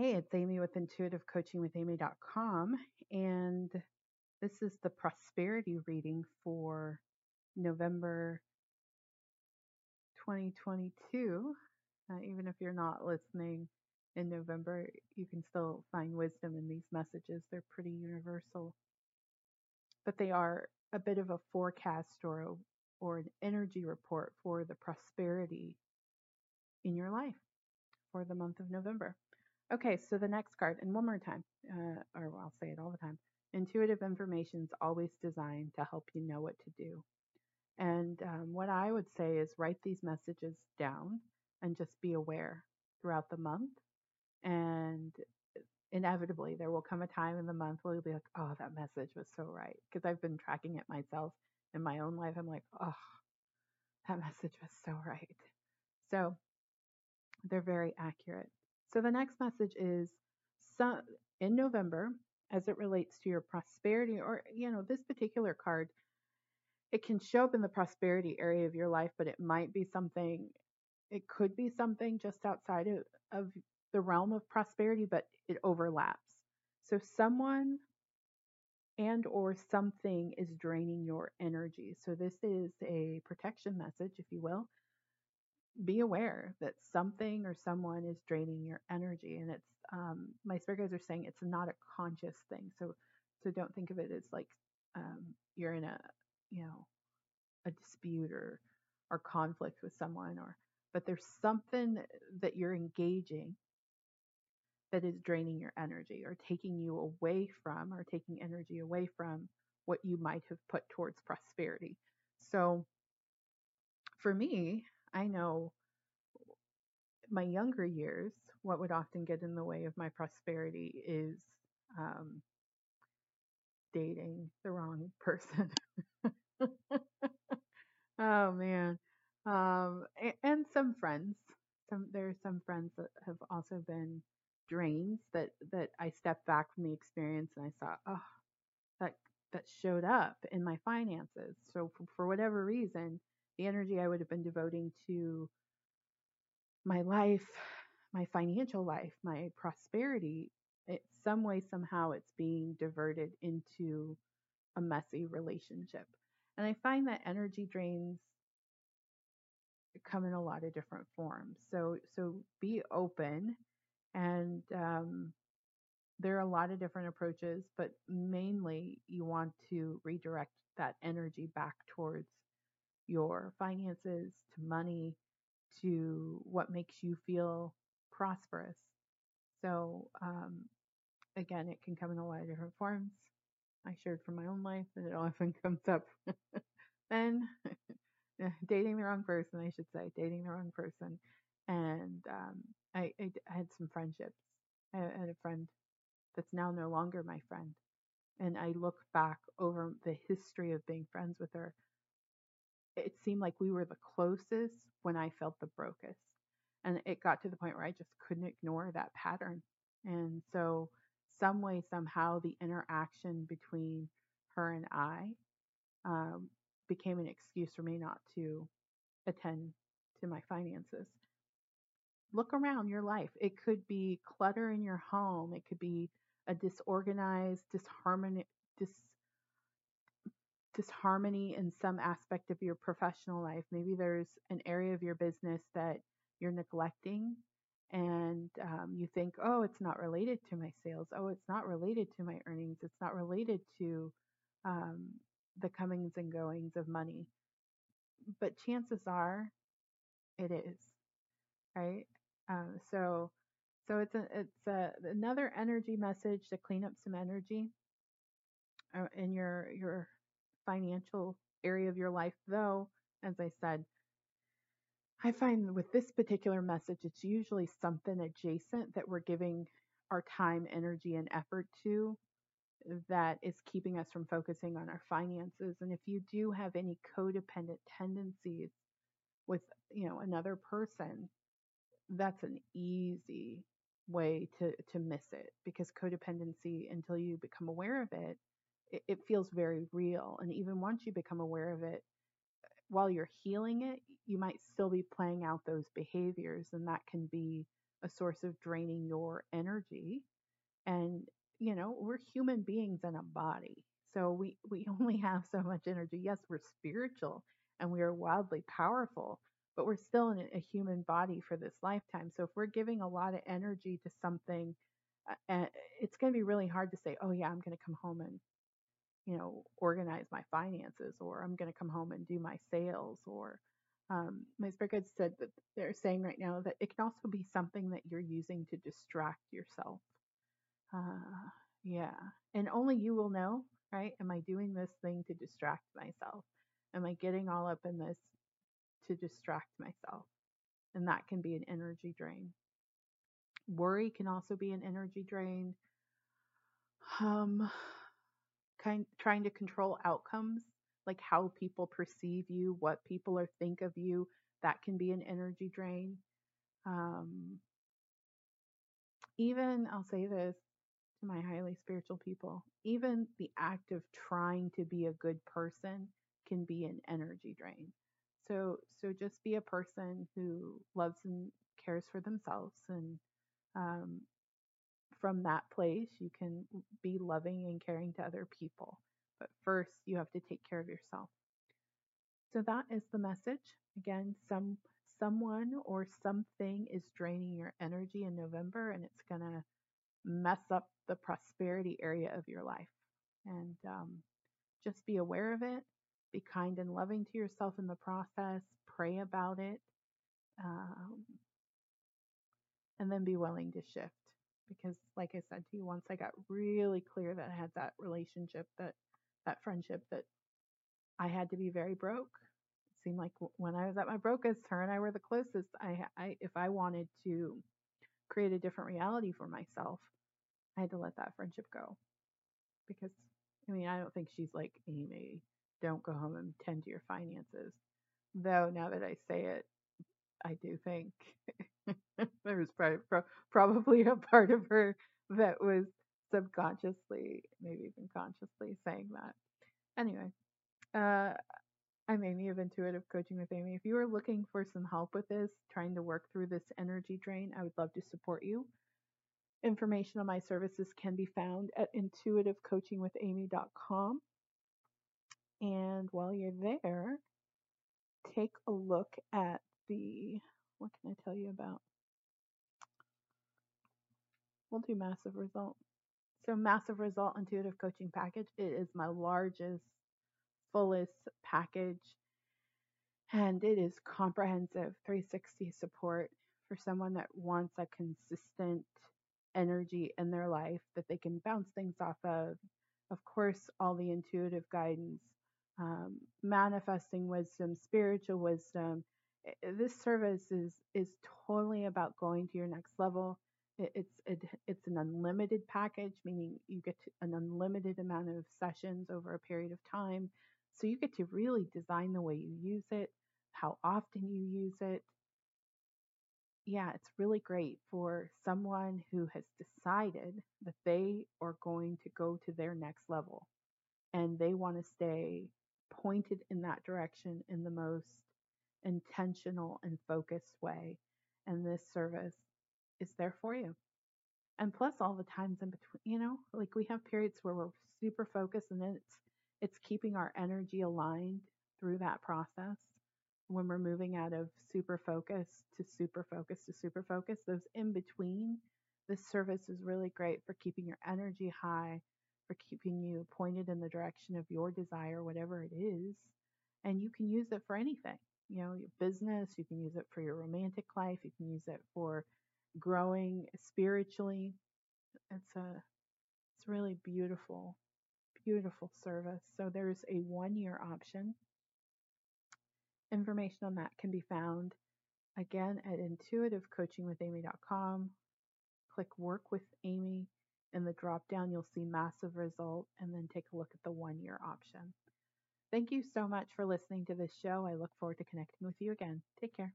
Hey, it's Amy with intuitivecoachingwithamy.com, and this is the prosperity reading for November 2022. Uh, even if you're not listening in November, you can still find wisdom in these messages. They're pretty universal, but they are a bit of a forecast or a, or an energy report for the prosperity in your life for the month of November. Okay, so the next card, and one more time, uh, or I'll say it all the time. Intuitive information is always designed to help you know what to do. And um, what I would say is write these messages down and just be aware throughout the month. And inevitably, there will come a time in the month where you'll be like, oh, that message was so right. Because I've been tracking it myself in my own life. I'm like, oh, that message was so right. So they're very accurate. So the next message is some, in November, as it relates to your prosperity, or, you know, this particular card, it can show up in the prosperity area of your life, but it might be something, it could be something just outside of, of the realm of prosperity, but it overlaps. So someone and or something is draining your energy. So this is a protection message, if you will, be aware that something or someone is draining your energy and it's um, my spirit guides are saying it's not a conscious thing so so don't think of it as like um, you're in a you know a dispute or or conflict with someone or but there's something that you're engaging that is draining your energy or taking you away from or taking energy away from what you might have put towards prosperity. So for me I know my younger years, what would often get in the way of my prosperity is um, dating the wrong person. oh man, um, and, some friends. Some there are some friends that have also been drains that that I stepped back from the experience and I saw, oh, that that showed up in my finances. So for, for whatever reason, the energy I would have been devoting to my life, my financial life, my prosperity, it some way somehow it's being diverted into a messy relationship. And I find that energy drains come in a lot of different forms. So so be open and um, there are a lot of different approaches, but mainly you want to redirect that energy back towards your finances, to money, to what makes you feel prosperous. So, um, again, it can come in a lot of different forms. I shared from my own life, and it often comes up then dating the wrong person, I should say, dating the wrong person. And um, I, I, I had some friendships. I had a friend that's now no longer my friend. And I look back over the history of being friends with her it seemed like we were the closest when I felt the brokest. And it got to the point where I just couldn't ignore that pattern. And so, some way, somehow, the interaction between her and I um, became an excuse for me not to attend to my finances. Look around your life. It could be clutter in your home, it could be a disorganized, disharmonious, dis disharmony in some aspect of your professional life. Maybe there's an area of your business that you're neglecting and um, you think, oh, it's not related to my sales. Oh, it's not related to my earnings. It's not related to um, the comings and goings of money. But chances are it is, right? Um, so, so it's a, it's a, another energy message to clean up some energy uh, in your your financial area of your life, though, as I said, I find with this particular message, it's usually something adjacent that we're giving our time, energy, and effort to that is keeping us from focusing on our finances. And if you do have any codependent tendencies with, you know, another person, that's an easy way to to miss it because codependency until you become aware of it it, it feels very real. And even once you become aware of it, while you're healing it, you might still be playing out those behaviors, and that can be a source of draining your energy. And, you know, we're human beings in a body. So we, we only have so much energy. Yes, we're spiritual and we are wildly powerful, but we're still in a human body for this lifetime. So if we're giving a lot of energy to something, uh, uh, it's going to be really hard to say, oh, yeah, I'm going to come home and you know, organize my finances, or I'm going to come home and do my sales, or um, my spirit guides said that they're saying right now that it can also be something that you're using to distract yourself. Uh, yeah, and only you will know, right? Am I doing this thing to distract myself? Am I getting all up in this to distract myself? And that can be an energy drain. Worry can also be an energy drain. Um, kind trying to control outcomes like how people perceive you what people are think of you that can be an energy drain. Um, even i'll say this to my highly spiritual people even the act of trying to be a good person can be an energy drain. So so just be a person who loves and cares for themselves and um, from that place, you can be loving and caring to other people. But first, you have to take care of yourself. So that is the message. Again, some someone or something is draining your energy in November, and it's going to mess up the prosperity area of your life. And um, just be aware of it. Be kind and loving to yourself in the process. Pray about it. Um, and then be willing to shift because like I said to you once I got really clear that I had that relationship that that friendship that I had to be very broke. It seemed like when I was at my brokest, her and I were the closest. I, I if I wanted to create a different reality for myself, I had to let that friendship go. Because I mean, I don't think she's like Amy, don't go home and tend to your finances. Though now that I say it, I do think there was probably, probably a part of her that was subconsciously, maybe even consciously saying that. Anyway, uh, I'm Amy of Intuitive Coaching with Amy. If you are looking for some help with this, trying to work through this energy drain, I would love to support you. Information on my services can be found at intuitivecoachingwithamy.com. And while you're there, take a look at the what can I tell you about? We'll do massive result. So massive result intuitive coaching package. It is my largest, fullest package. And it is comprehensive 360 support for someone that wants a consistent energy in their life that they can bounce things off of. Of course, all the intuitive guidance, um, manifesting wisdom, spiritual wisdom, this service is is totally about going to your next level. It, it's it, it's an unlimited package, meaning you get an unlimited amount of sessions over a period of time. So you get to really design the way you use it, how often you use it. Yeah, it's really great for someone who has decided that they are going to go to their next level and they want to stay pointed in that direction in the most intentional and focused way. And this service is there for you. And plus all the times in between, you know, like we have periods where we're super focused and then it's it's keeping our energy aligned through that process. When we're moving out of super focus to super focus to super focus, those in between, this service is really great for keeping your energy high, for keeping you pointed in the direction of your desire, whatever it is. And you can use it for anything you know, your business, you can use it for your romantic life, you can use it for growing spiritually. It's a it's really beautiful, beautiful service. So there's a one year option. Information on that can be found again at intuitivecoachingwithamy.com. Click work with Amy. In the drop down, you'll see massive result and then take a look at the one year option. Thank you so much for listening to this show. I look forward to connecting with you again. Take care.